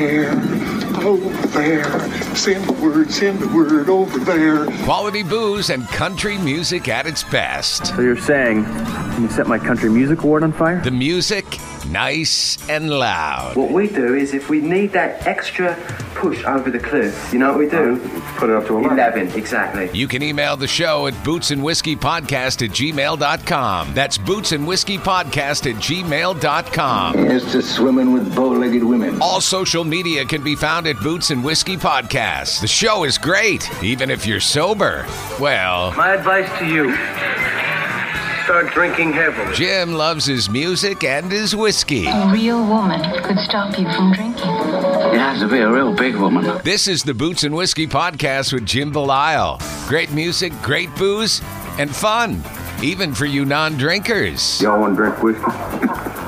there, over there. Send the word, send the word over there. Quality booze and country music at its best. So you're saying, can you set my country music award on fire? The music, nice and loud. What we do is if we need that extra push over the cliff, you know what we do? Put it up to 11. 11, exactly. You can email the show at bootsandwhiskeypodcast at gmail.com. That's bootsandwhiskeypodcast at gmail.com. It's just swimming with bow-legged women. All social media can be found at Boots and Whiskey Podcast. The show is great, even if you're sober. Well, My advice to you start drinking heavily. Jim loves his music and his whiskey. A real woman could stop you from drinking. You have to be a real big woman. This is the Boots and Whiskey Podcast with Jim Belisle. Great music, great booze, and fun, even for you non drinkers. Y'all want to drink whiskey?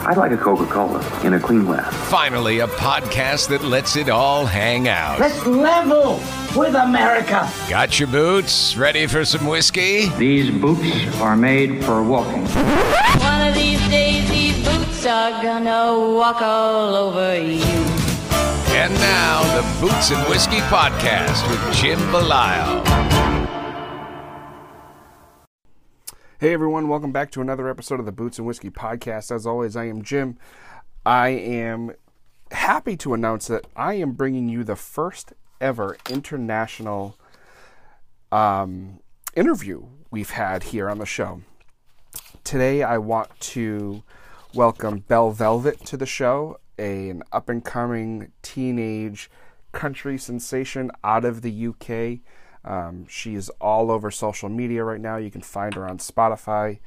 I'd like a Coca-Cola in a clean glass. Finally, a podcast that lets it all hang out. Let's level with America. Got your boots? Ready for some whiskey? These boots are made for walking. One of these days, these boots are gonna walk all over you. And now, the Boots and Whiskey Podcast with Jim Belisle. Hey everyone, welcome back to another episode of the Boots and Whiskey Podcast. As always, I am Jim. I am happy to announce that I am bringing you the first ever international um, interview we've had here on the show. Today, I want to welcome Belle Velvet to the show, a, an up and coming teenage country sensation out of the UK. Um, she's all over social media right now. You can find her on Spotify.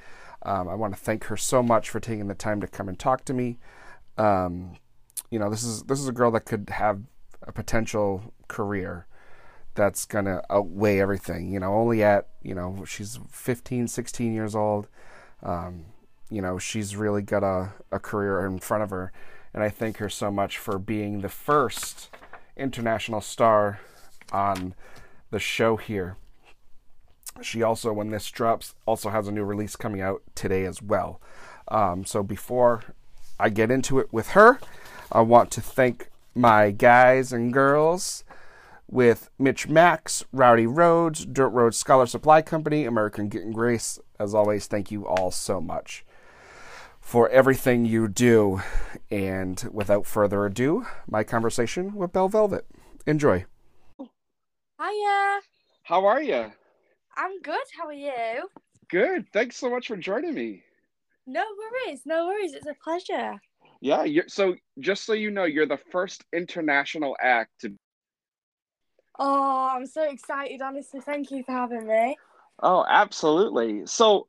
Um, I want to thank her so much for taking the time to come and talk to me. Um, you know, this is this is a girl that could have a potential career that's going to outweigh everything. You know, only at, you know, she's 15, 16 years old. Um, you know, she's really got a, a career in front of her. And I thank her so much for being the first international star on the show here. She also, when this drops, also has a new release coming out today as well. Um, so before I get into it with her, I want to thank my guys and girls with Mitch Max, Rowdy Roads, Dirt Road Scholar Supply Company, American and Grace. As always, thank you all so much for everything you do. And without further ado, my conversation with Belle Velvet. Enjoy. Hiya. How are you? I'm good. How are you? Good. Thanks so much for joining me. No worries. No worries. It's a pleasure. Yeah. You're, so, just so you know, you're the first international act to. Oh, I'm so excited. Honestly, thank you for having me. Oh, absolutely. So,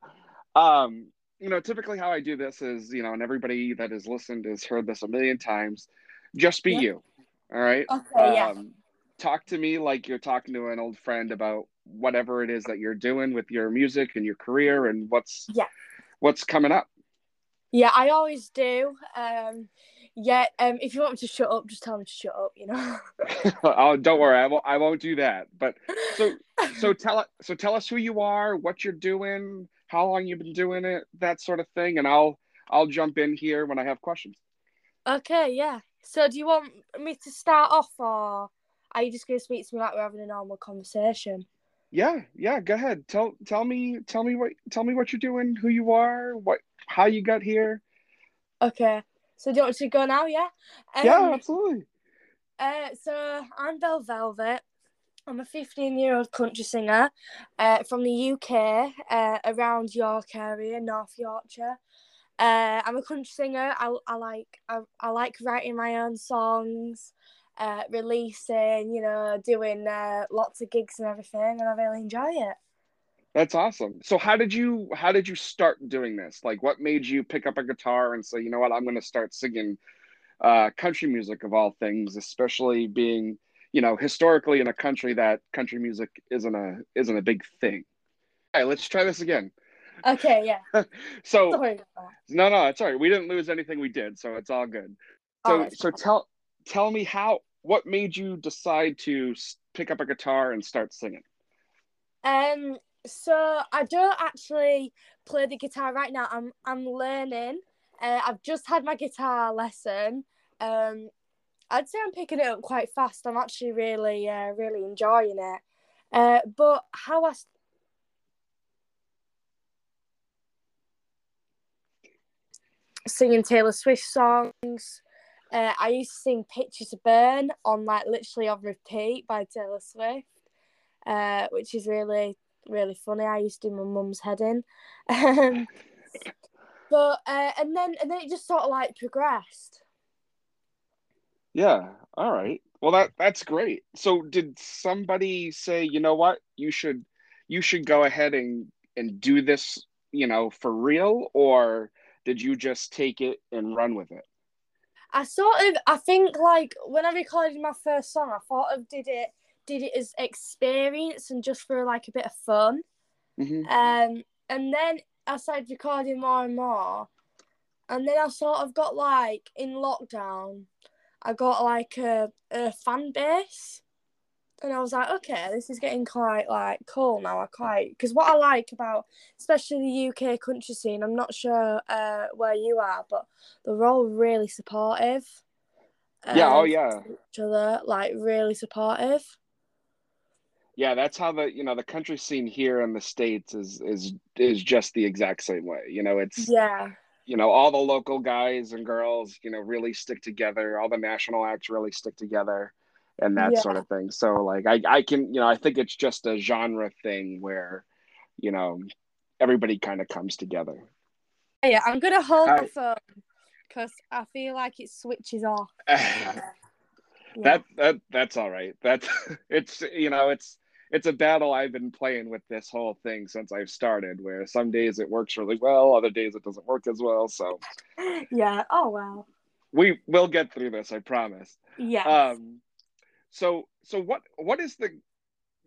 um, you know, typically how I do this is, you know, and everybody that has listened has heard this a million times. Just be Yeah. you. All right. Okay, yeah. Um, talk to me like you're talking to an old friend about whatever it is that you're doing with your music and your career and what's Yeah. what's coming up. Yeah, I always do. Um, yeah. Um, if you want me to shut up, just tell me to shut up. You know. oh, don't worry, I won't. I won't do that. But so, so tell. So tell us who you are, what you're doing, how long you've been doing it, that sort of thing, and I'll I'll jump in here when I have questions. okay. Yeah. So, do you want me to start off, or are you just going to speak to me like we're having a normal conversation? Yeah, yeah. Go ahead. Tell tell me tell me what tell me what you're doing, who you are, what how you got here. Okay. So do you want to go now? Yeah. Um, yeah, absolutely. Uh, so I'm Belle Velvet. I'm a 15 year old country singer uh, from the UK, uh, around York area, North Yorkshire. Uh, I'm a country singer. I, I like I, I like writing my own songs, uh, releasing, you know, doing uh, lots of gigs and everything, and I really enjoy it. That's awesome. So how did you how did you start doing this? Like what made you pick up a guitar and say, you know what, I'm gonna start singing uh, country music of all things, especially being, you know, historically in a country that country music isn't a isn't a big thing. All right, let's try this again. Okay, yeah. so no, no, it's all right. We didn't lose anything we did, so it's all good. So right. so tell tell me how what made you decide to pick up a guitar and start singing? Um, so I don't actually play the guitar right now. I'm I'm learning. Uh, I've just had my guitar lesson. Um, I'd say I'm picking it up quite fast. I'm actually really uh, really enjoying it. Uh, but how I singing Taylor Swift songs. Uh, I used to sing "Picture to Burn" on like literally on repeat by Taylor Swift, uh, which is really really funny. I used to do my mum's head in. Um, but uh, and then and then it just sort of like progressed. Yeah. All right. Well, that that's great. So, did somebody say, you know what, you should you should go ahead and and do this, you know, for real, or did you just take it and run with it? I sort of, I think, like when I recorded my first song, I thought of did it did it as experience and just for like a bit of fun. Mm-hmm. Um, and then I started recording more and more, and then I sort of got like in lockdown, I got like a, a fan base, and I was like, okay, this is getting quite like cool now. I quite because what I like about especially the UK country scene, I'm not sure uh, where you are, but they're all really supportive. Yeah. oh yeah. Each other, like really supportive yeah that's how the you know the country scene here in the states is is is just the exact same way you know it's yeah you know all the local guys and girls you know really stick together. All the national acts really stick together and that yeah. sort of thing. So like i i can you know i think it's just a genre thing where you know everybody kind of comes together. Yeah i'm gonna hold I, the phone because i feel like it switches off. Yeah. that that that's all right. That's it's you know it's it's a battle I've been playing with this whole thing since I've started. Where some days it works really well, other days it doesn't work as well. So, yeah. Oh wow. We will get through this. I promise. Yeah. Um. So so what what is the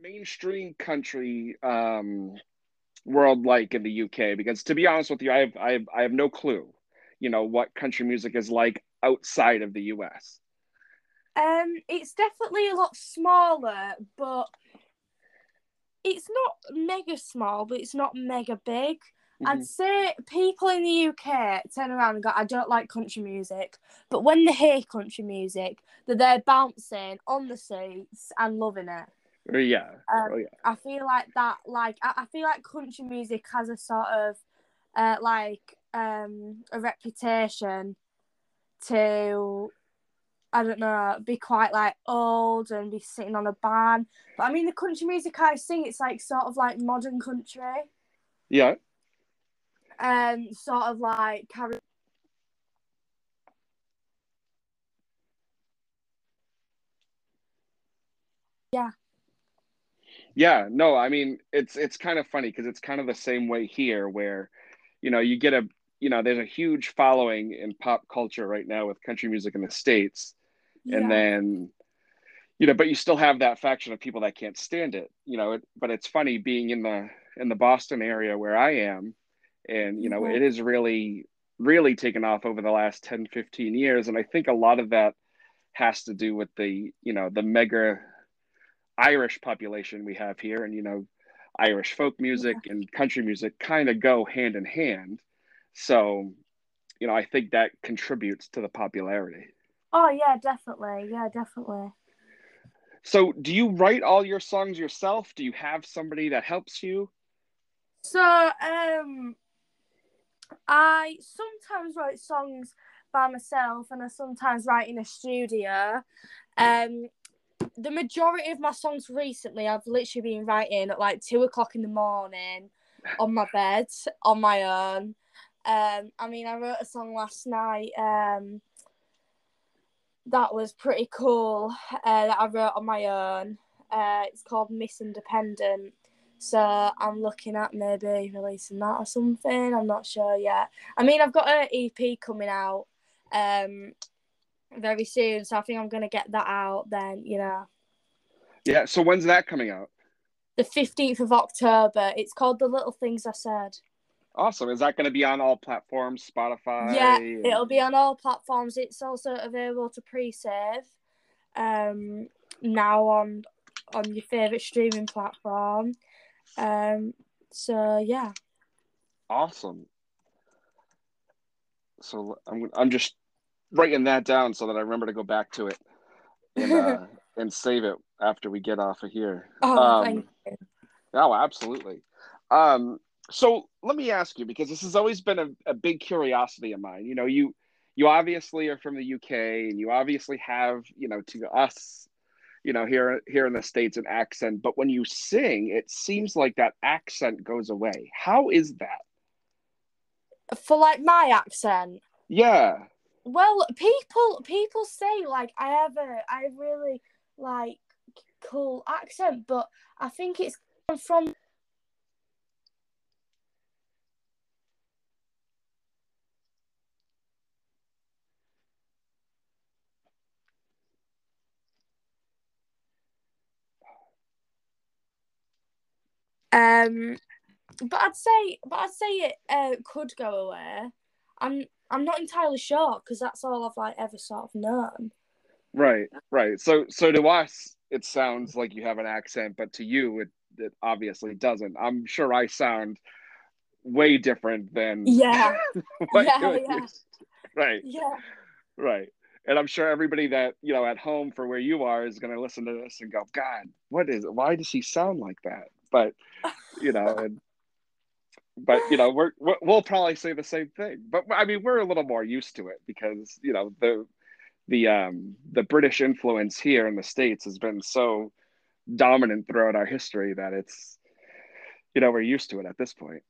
mainstream country um world like in the UK? Because to be honest with you, I have I have I have no clue. You know what country music is like outside of the US. Um, it's definitely a lot smaller, but it's not mega small, but it's not mega big. Mm-hmm. I'd say people in the UK turn around and go, I don't like country music. But when they hear country music, they're there bouncing on the seats and loving it. Oh, yeah. Um, oh, yeah. I feel like that, like, I, I feel like country music has a sort of, uh, like, um, a reputation to I don't know, be quite like old and be sitting on a barn. But I mean, the country music I sing, it's like sort of like modern country. Yeah. Um, sort of like Carrie. Yeah. Yeah, no, I mean it's it's kind of funny because it's kind of the same way here where, you know, you get a you know, there's a huge following in pop culture right now with country music in the States and then you know but you still have that faction of people that can't stand it you know it, but it's funny being in the in the boston area where i am and you know mm-hmm. it is really really taken off over the last 10 15 years and i think a lot of that has to do with the you know the mega irish population we have here and you know irish folk music yeah. and country music kind of go hand in hand so you know i think that contributes to the popularity Oh yeah, definitely. Yeah, definitely. So, do you write all your songs yourself? Do you have somebody that helps you? So, um, I sometimes write songs by myself, and I sometimes write in a studio. Um, the majority of my songs recently, I've literally been writing at like two o'clock in the morning on my bed on my own. Um, I mean, I wrote a song last night. Um, that was pretty cool. Uh, that I wrote on my own. Uh, it's called Miss Independent. So I'm looking at maybe releasing that or something. I'm not sure yet. I mean, I've got an EP coming out um very soon, so I think I'm gonna get that out then. You know. Yeah. So when's that coming out? The fifteenth of October. It's called The Little Things I Said. Awesome. Is that going to be on all platforms? Spotify. Yeah, it'll be on all platforms. It's also available to pre-save. Um, now on on your favorite streaming platform. Um, so yeah. Awesome. So I'm I'm just writing that down so that I remember to go back to it and uh, and save it after we get off of here. Oh, um, thank you. Oh, absolutely. Um, so let me ask you because this has always been a, a big curiosity of mine. You know, you you obviously are from the UK and you obviously have, you know, to us, you know, here here in the States an accent, but when you sing, it seems like that accent goes away. How is that? For like my accent. Yeah. Well, people people say like I have a I really like cool accent, but I think it's from Um, but I'd say, but I'd say it uh, could go away. I'm, I'm not entirely sure because that's all I've like ever sort of known. Right, right. So, so to us, it sounds like you have an accent, but to you, it, it obviously doesn't. I'm sure I sound way different than yeah, yeah, yeah. right, yeah, right. And I'm sure everybody that you know at home for where you are is going to listen to this and go, "God, what is? It? Why does he sound like that?" But you know, and but you know, we're, we will probably say the same thing. But I mean, we're a little more used to it because you know the the um the British influence here in the states has been so dominant throughout our history that it's you know we're used to it at this point.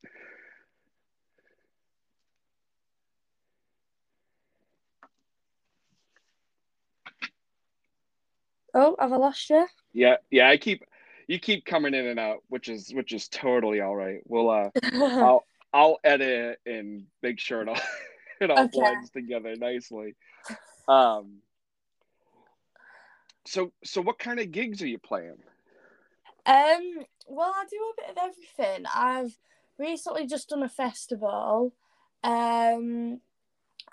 Oh, have I lost you? Yeah, yeah. I keep you keep coming in and out, which is which is totally all right. We'll uh, I'll I'll edit it and make sure it all it all okay. blends together nicely. Um. So so what kind of gigs are you playing? Um. Well, I do a bit of everything. I've recently just done a festival. Um.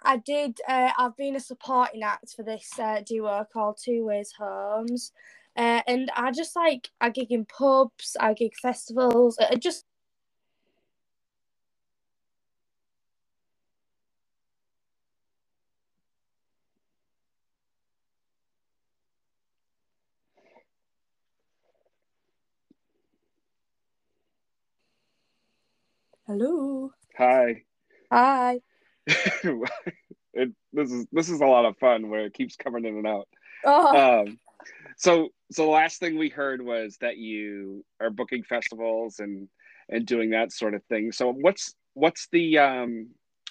I did. Uh, I've been a supporting act for this uh, duo called Two Ways Homes. Uh, and I just like I gig in pubs, I gig festivals, I just Hello. Hi. Hi. it, this is this is a lot of fun where it keeps coming in and out. Oh. Um, so so the last thing we heard was that you are booking festivals and and doing that sort of thing. So what's what's the um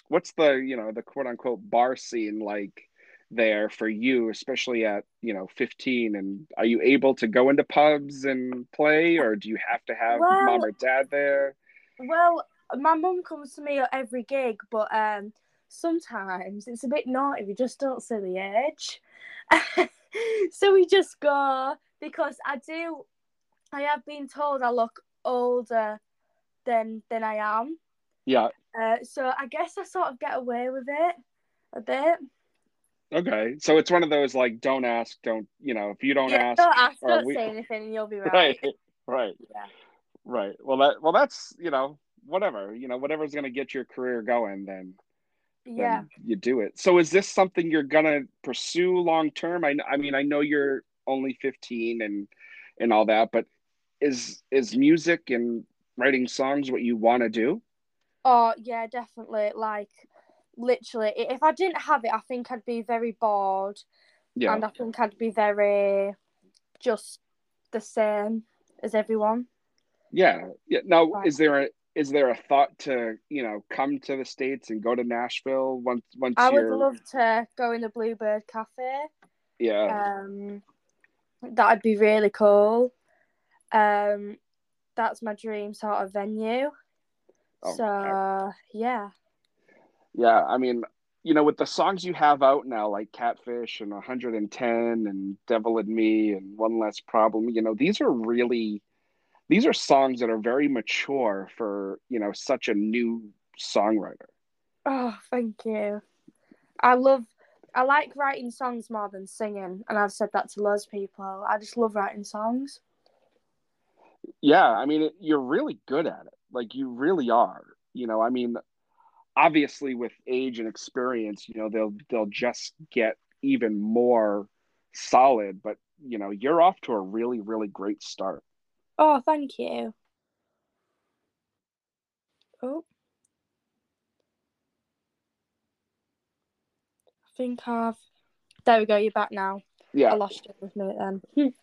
what's the you know the quote unquote bar scene like there for you, especially at you know 15? And are you able to go into pubs and play, or do you have to have well, mom or dad there? Well, my mum comes to me at every gig, but um sometimes it's a bit naughty. We just don't see the age. so we just go because I do. I have been told I look older than than I am. Yeah. Uh, so I guess I sort of get away with it a bit. Okay, so it's one of those like don't ask, don't you know? If you don't yeah, ask, don't ask, don't we... say anything, and you'll be right. Right, right, yeah, right. Well, that well, that's you know whatever you know whatever's going to get your career going, then yeah you do it so is this something you're gonna pursue long term I, I mean i know you're only 15 and and all that but is is music and writing songs what you want to do Oh yeah, definitely. Like literally, if I didn't have it, I think I'd be very bored. Yeah. And I think I'd be very just the same as everyone. Yeah. Yeah. Now, Right. is there a is there a thought to you know come to the states and go to Nashville once once I would you're love to go in the Bluebird Cafe. yeah Um, that'd be really cool. Um, that's my dream sort of venue. Oh, so yeah, yeah I mean you know with the songs you have out now like Catfish and 110 and Devil in Me and One Less Problem you know these are really these are songs that are very mature for you know such a new songwriter. oh thank you. I love. I like writing songs more than singing, and I've said that to loads of people. I just love writing songs. Yeah, I mean, it, you're really good at it. Like you really are. You know, I mean, obviously with age and experience, you know, they'll they'll just get even more solid. But you know, you're off to a really really great start. Oh, thank you. Oh. I think I've. There we go. You're back now. Yeah. I lost you a minute then. Hmm.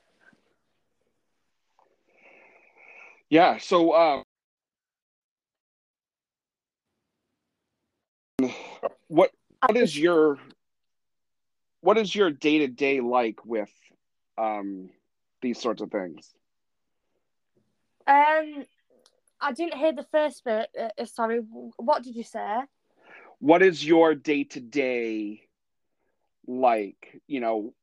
Yeah. So, um, what what is your what is your day to day like with um these sorts of things? Um, I didn't hear the first bit. Uh, uh, sorry, what did you say? What is your day to day like? You know,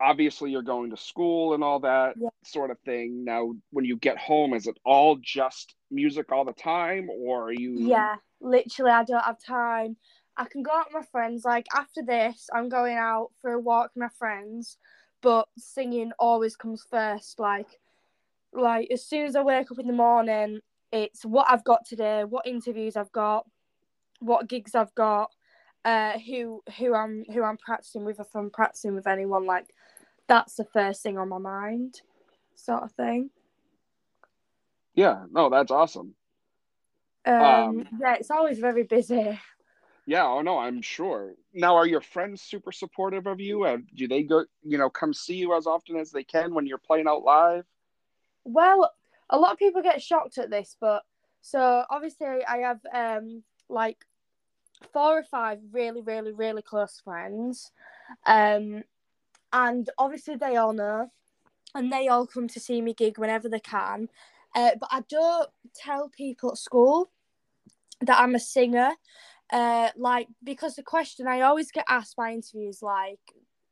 obviously you're going to school and all that Yeah. sort of thing. Now, when you get home, is it all just music all the time, or are you? Yeah, literally, I don't have time. I can go out with my friends. Like after this, I'm going out for a walk with my friends, but singing always comes first. Like, like as soon as I wake up in the morning, it's what I've got today, what interviews I've got, what gigs I've got, uh, who who I'm who I'm practicing with. If I'm practicing with anyone, like that's the first thing on my mind, sort of thing. Yeah. No, that's awesome. Um, Um, yeah, it's always very busy. Yeah, oh no, I'm sure. Now, are your friends super supportive of you? Uh, do they go, you know, come see you as often as they can when you're playing out live? Well, a lot of people get shocked at this, but so obviously I have um like four or five really, really, really close friends. Um and obviously they all know and they all come to see me gig whenever they can. Uh, but I don't tell people at school that I'm a singer. Uh, like because the question I always get asked by interviews like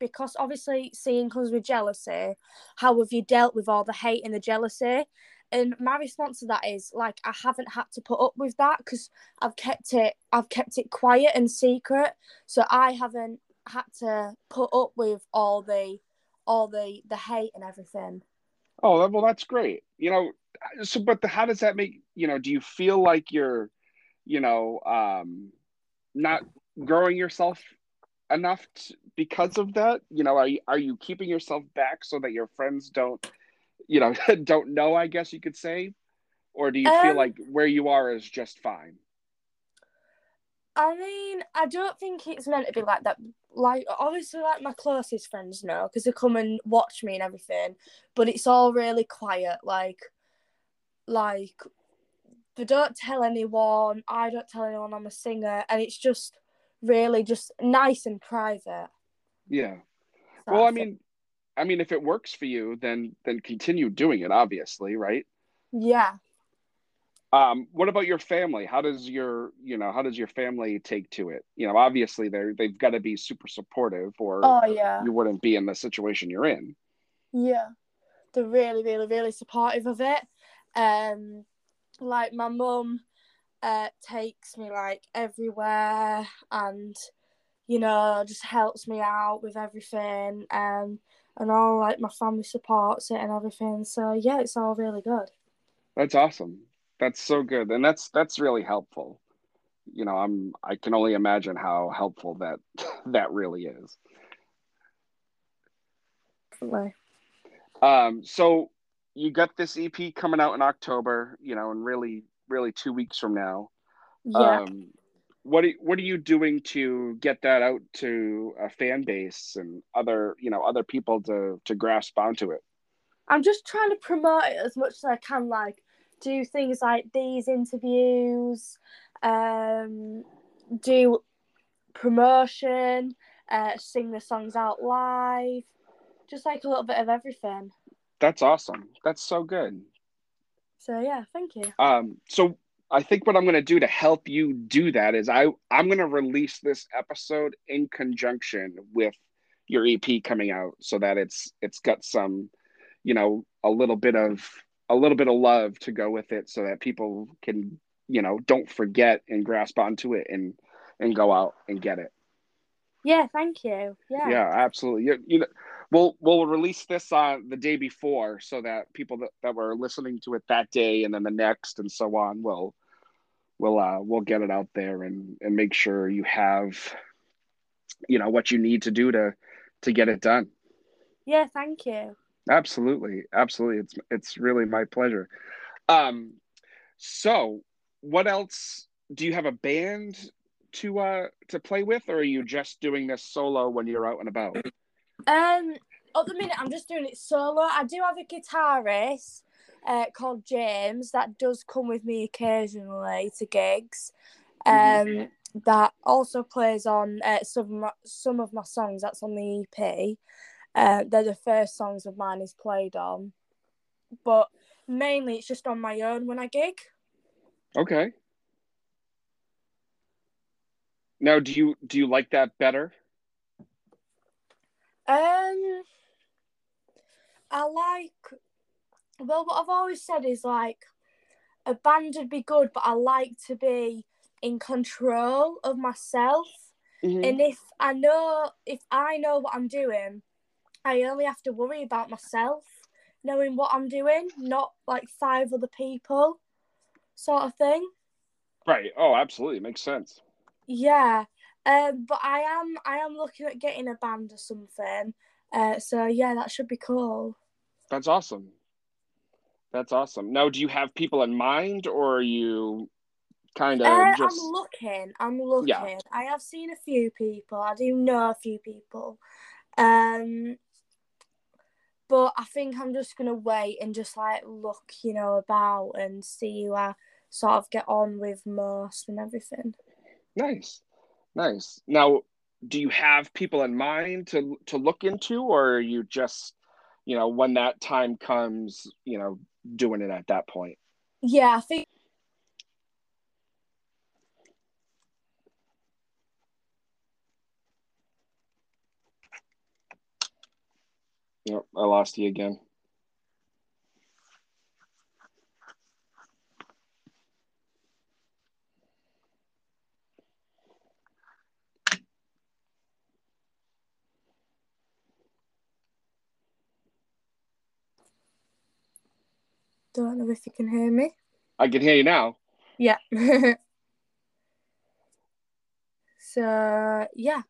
because obviously seeing comes with jealousy. How have you dealt with all the hate and the jealousy? And my response to that is like I haven't had to put up with that because I've kept it I've kept it quiet and secret. So I haven't had to put up with all the all the the hate and everything. Oh, well, that's great. You know, so but the, how does that make you know? Do you feel like you're, you know, um, not growing yourself enough t because of that? You know, are you, are you keeping yourself back so that your friends don't, you know, don't know? I guess you could say, or do you feel Um, like where you are is just fine? I mean, I don't think it's meant to be like that. Like, obviously, like my closest friends know because they come and watch me and everything, but it's all really quiet. Like, like they don't tell anyone. I don't tell anyone I'm a singer, and it's just really just nice and private. Yeah. So Well, I mean, I mean, if it works for you, then then continue doing it. Obviously, right? yeah. Um, what about your family? How does your you know how does your family take to it? You know, obviously they're they've got to be super supportive, or Oh yeah. you wouldn't be in the situation you're in. Yeah, they're really, really, really supportive of it. Um, like my mum, uh, takes me like everywhere, and you know, just helps me out with everything, and and all like my family supports it and everything. So yeah, it's all really good. That's awesome. That's so good, and that's that's really helpful. You know, I'm I can only imagine how helpful that that really is. Definitely. Um, so you got this EP coming out in October, you know, and really, really two weeks from now. Yeah. Um, what are, what are you doing to get that out to a fan base and other you know other people to to grasp onto it? I'm just trying to promote it as much as I can, like do things like these interviews, um, do promotion, uh, sing the songs out live, just like a little bit of everything. That's awesome. That's so good. So yeah, thank you. Um, so I think what I'm going to do to help you do that is I I'm going to release this episode in conjunction with your EP coming out, so that it's it's got some, you know, a little bit of a little bit of love to go with it, so that people can you know don't forget and grasp onto it and and go out and get it. Yeah, thank you. Yeah. Yeah, absolutely. You, you know, we'll we'll release this on the day before so that people that, that were listening to it that day and then the next and so on will we'll uh, we'll get it out there and and make sure you have you know what you need to do to to get it done. Yeah, thank you. Absolutely, absolutely. It's it's really my pleasure. Um, so what else? Do you have a band to uh to play with, or are you just doing this solo when you're out and about? Um, at the minute, I'm just doing it solo. I do have a guitarist uh, called James that does come with me occasionally to gigs. Um, mm-hmm. that also plays on uh, some of my, some of my songs. That's on the EP. Uh, they're the first songs of mine is played on, but mainly it's just on my own when I gig. Okay. Now, do you do you like that better? Um, I like. Well, what I've always said is like, a band would be good, but I like to be in control of myself. Mm-hmm. And if I know, if I know what I'm doing, I only have to worry about myself knowing what I'm doing, not like five other people, sort of thing. Right. Oh, absolutely, makes sense. Yeah, um, but I am I am looking at getting a band or something. Uh, so yeah, that should be cool. That's awesome. That's awesome. Now, do you have people in mind, or are you kind of uh, just? I'm looking. I'm looking. Yeah. I have seen a few people. I do know a few people. Um, but I think I'm just gonna wait and just like look, you know, about and see who I sort of get on with most and everything. Nice, nice. Now, do you have people in mind to to look into, or are you just, you know, when that time comes, you know, doing it at that point? Yeah, I think. Yep, I lost you again. Don't know if you can hear me. I can hear you now. Yeah. so yeah.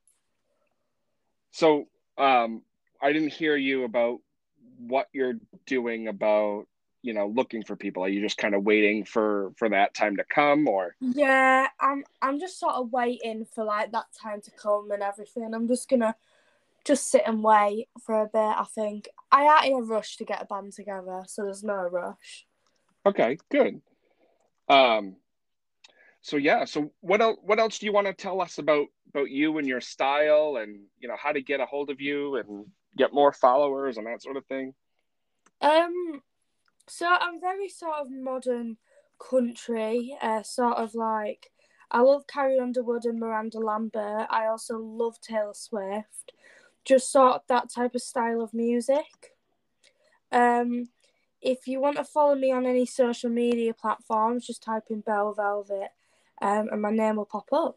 So um I didn't hear you about what you're doing about you know looking for people are you just kind of waiting for for that time to come or yeah i'm i'm just sort of waiting for like that time to come and everything i'm just gonna just sit and wait for a bit. I think I ain't in a rush to get a band together, so there's no rush. Okay, good. Um, so yeah, so what else? What else do you want to tell us about about you and your style, and you know how to get a hold of you and get more followers and that sort of thing? Um, so I'm very sort of modern country, uh, sort of like I love Carrie Underwood and Miranda Lambert. I also love Taylor Swift just sort of that type of style of music. Um, if you want to follow me on any social media platforms, just type in Belle Velvet, um, and my name will pop up.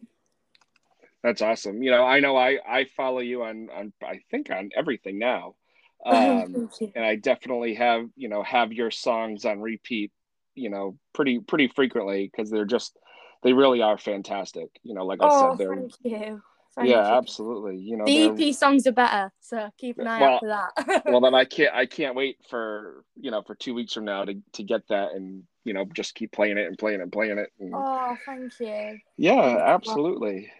That's awesome. You know, I know I I follow you on on I think on everything now, um, and I definitely have you know have your songs on repeat. You know, pretty pretty frequently because they're just they really are fantastic. You know, like I oh, said, they're thank you. Thank yeah, absolutely. You know, the EP songs are better, so keep an eye well, out for that. well, then I can't. I can't wait for you know for two weeks from now to to get that and you know just keep playing it and playing it and playing it. And, oh, thank you. Yeah, absolutely.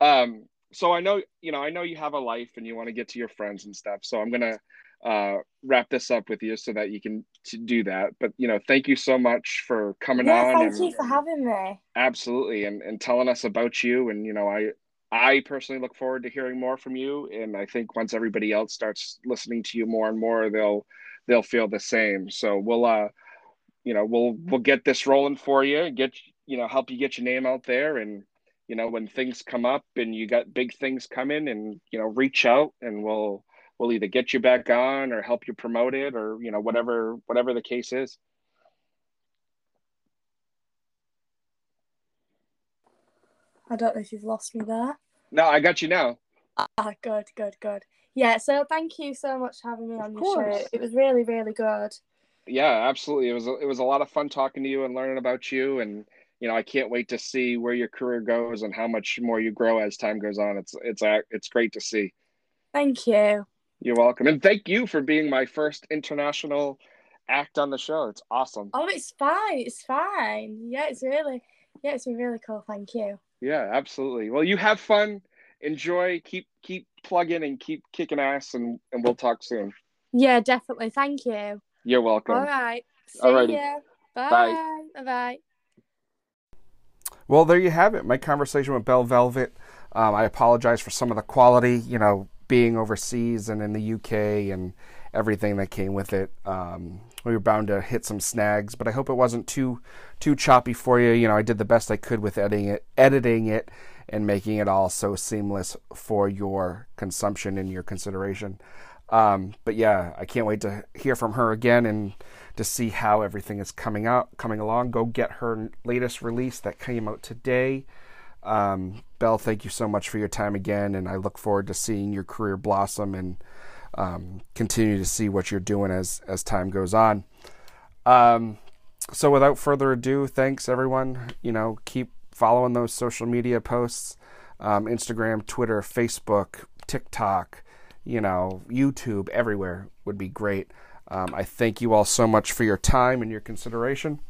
Um, so I know you know I know you have a life and you want to get to your friends and stuff. So I'm gonna uh, wrap this up with you so that you can do that. But you know, thank you so much for coming yeah, on. Thank and, you for having me. Absolutely, and and telling us about you. And you know, I I personally look forward to hearing more from you. And I think once everybody else starts listening to you more and more, they'll they'll feel the same. So we'll uh, you know, we'll we'll get this rolling for you. Get you know, help you get your name out there and you know when things come up and you got big things coming and you know reach out and we'll we'll either get you back on or help you promote it or you know whatever whatever the case is i don't know if you've lost me there no i got you now ah good good good yeah so thank you so much for having me on your show it was really really good yeah absolutely it was it was a lot of fun talking to you and learning about you and you know i can't wait to see where your career goes and how much more you grow as time goes on it's it's it's great to see thank you you're welcome. And thank you for being my first international act on the show. It's awesome. Oh, it's fine. It's fine. Yeah, it's really, yeah, it's been really cool. Thank you. Yeah, absolutely. Well, you have fun. Enjoy. Keep keep plugging and keep kicking ass, and and we'll talk soon. Yeah, definitely. Thank you. You're welcome. All right. See Alrighty. ya. Bye. Bye. Bye. Bye. Well, there you have it. My conversation with Belle Velvet. Um, I apologize for some of the quality. You know, being overseas and in the UK and everything that came with it. Um, we were bound to hit some snags, but I hope it wasn't too too choppy for you. You know, I did the best I could with editing it, editing it, and making it all so seamless for your consumption and your consideration. Um, but yeah, I can't wait to hear from her again and to see how everything is coming out, coming along. Go get her latest release that came out today. Um, Belle, thank you so much for your time again, and I look forward to seeing your career blossom and um, continue to see what you're doing as as time goes on. Um, so, without further ado, thanks everyone. You know, keep following those social media posts: um, Instagram, Twitter, Facebook, TikTok. You know, YouTube, everywhere would be great. Um, I thank you all so much for your time and your consideration.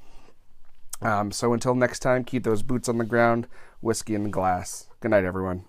Um, so until next time, keep those boots on the ground, whiskey in the glass. Good night, everyone.